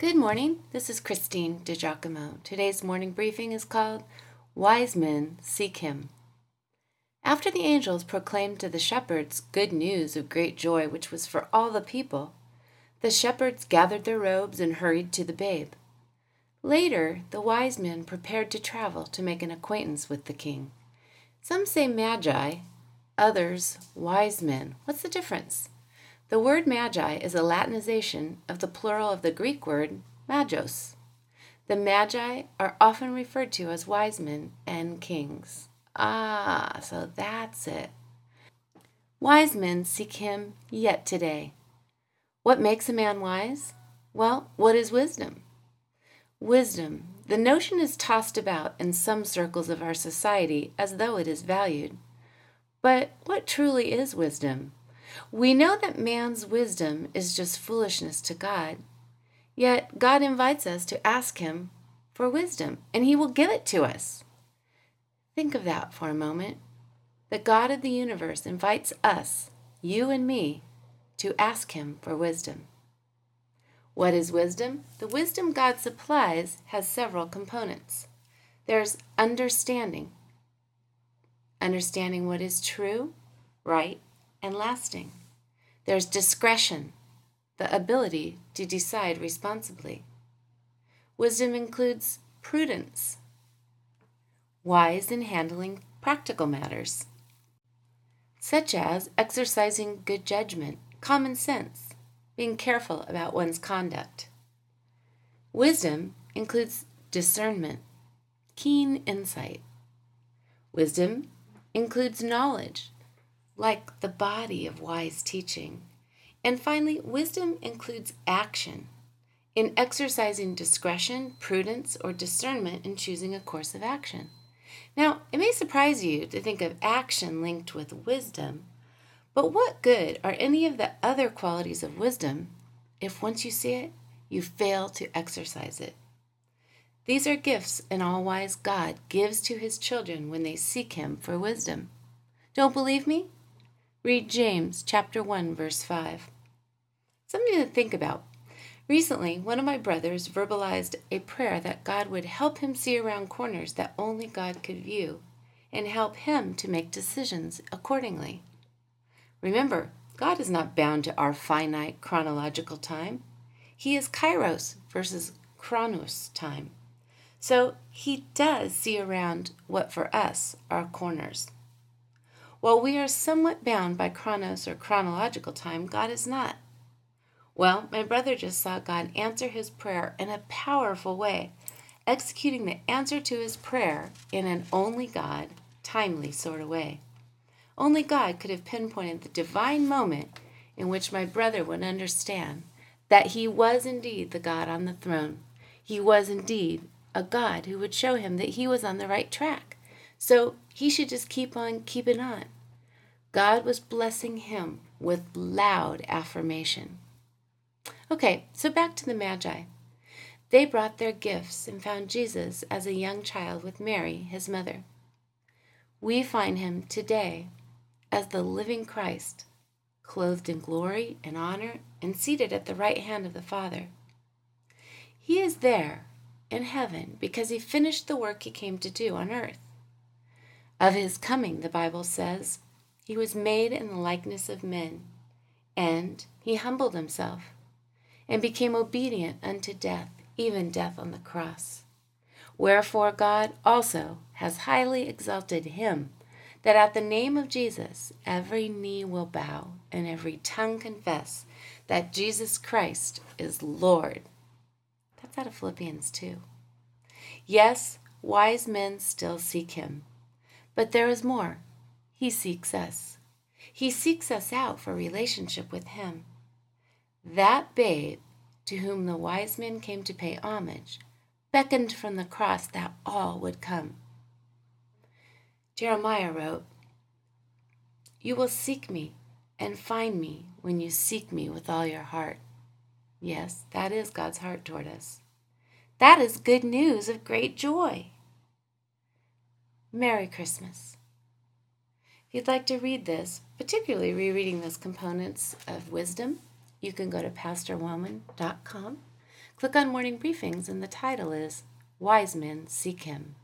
Good morning. This is Christine DiGiacomo. Today's morning briefing is called Wise Men Seek Him. After the angels proclaimed to the shepherds good news of great joy, which was for all the people, the shepherds gathered their robes and hurried to the babe. Later, the wise men prepared to travel to make an acquaintance with the king. Some say magi, others wise men. What's the difference? The word magi is a Latinization of the plural of the Greek word magos. The magi are often referred to as wise men and kings. Ah, so that's it. Wise men seek him yet today. What makes a man wise? Well, what is wisdom? Wisdom. The notion is tossed about in some circles of our society as though it is valued. But what truly is wisdom? We know that man's wisdom is just foolishness to God. Yet God invites us to ask Him for wisdom, and He will give it to us. Think of that for a moment. The God of the universe invites us, you and me, to ask Him for wisdom. What is wisdom? The wisdom God supplies has several components. There's understanding, understanding what is true, right, and lasting. There's discretion, the ability to decide responsibly. Wisdom includes prudence, wise in handling practical matters, such as exercising good judgment, common sense, being careful about one's conduct. Wisdom includes discernment, keen insight. Wisdom includes knowledge, like the body of wise teaching. And finally, wisdom includes action in exercising discretion, prudence, or discernment in choosing a course of action. Now, it may surprise you to think of action linked with wisdom, but what good are any of the other qualities of wisdom if once you see it, you fail to exercise it? These are gifts an all wise God gives to his children when they seek him for wisdom. Don't believe me? Read James chapter 1 verse 5. Something to think about. Recently, one of my brothers verbalized a prayer that God would help him see around corners that only God could view and help him to make decisions accordingly. Remember, God is not bound to our finite chronological time. He is kairos versus chronos time. So he does see around what for us are corners. While we are somewhat bound by chronos or chronological time, God is not. Well, my brother just saw God answer his prayer in a powerful way, executing the answer to his prayer in an only God, timely sort of way. Only God could have pinpointed the divine moment in which my brother would understand that he was indeed the God on the throne. He was indeed a God who would show him that he was on the right track. So he should just keep on keeping on. God was blessing him with loud affirmation. Okay, so back to the Magi. They brought their gifts and found Jesus as a young child with Mary, his mother. We find him today as the living Christ, clothed in glory and honor and seated at the right hand of the Father. He is there in heaven because he finished the work he came to do on earth. Of his coming, the Bible says, he was made in the likeness of men, and he humbled himself and became obedient unto death, even death on the cross. Wherefore God also has highly exalted him, that at the name of Jesus every knee will bow and every tongue confess that Jesus Christ is Lord. That's out of Philippians 2. Yes, wise men still seek him but there is more. He seeks us. He seeks us out for relationship with Him. That babe to whom the wise men came to pay homage beckoned from the cross that all would come. Jeremiah wrote, You will seek me and find me when you seek me with all your heart. Yes, that is God's heart toward us. That is good news of great joy. Merry Christmas. If you'd like to read this, particularly rereading those components of wisdom, you can go to pastorwoman.com, Click on Morning Briefings, and the title is Wise Men Seek Him.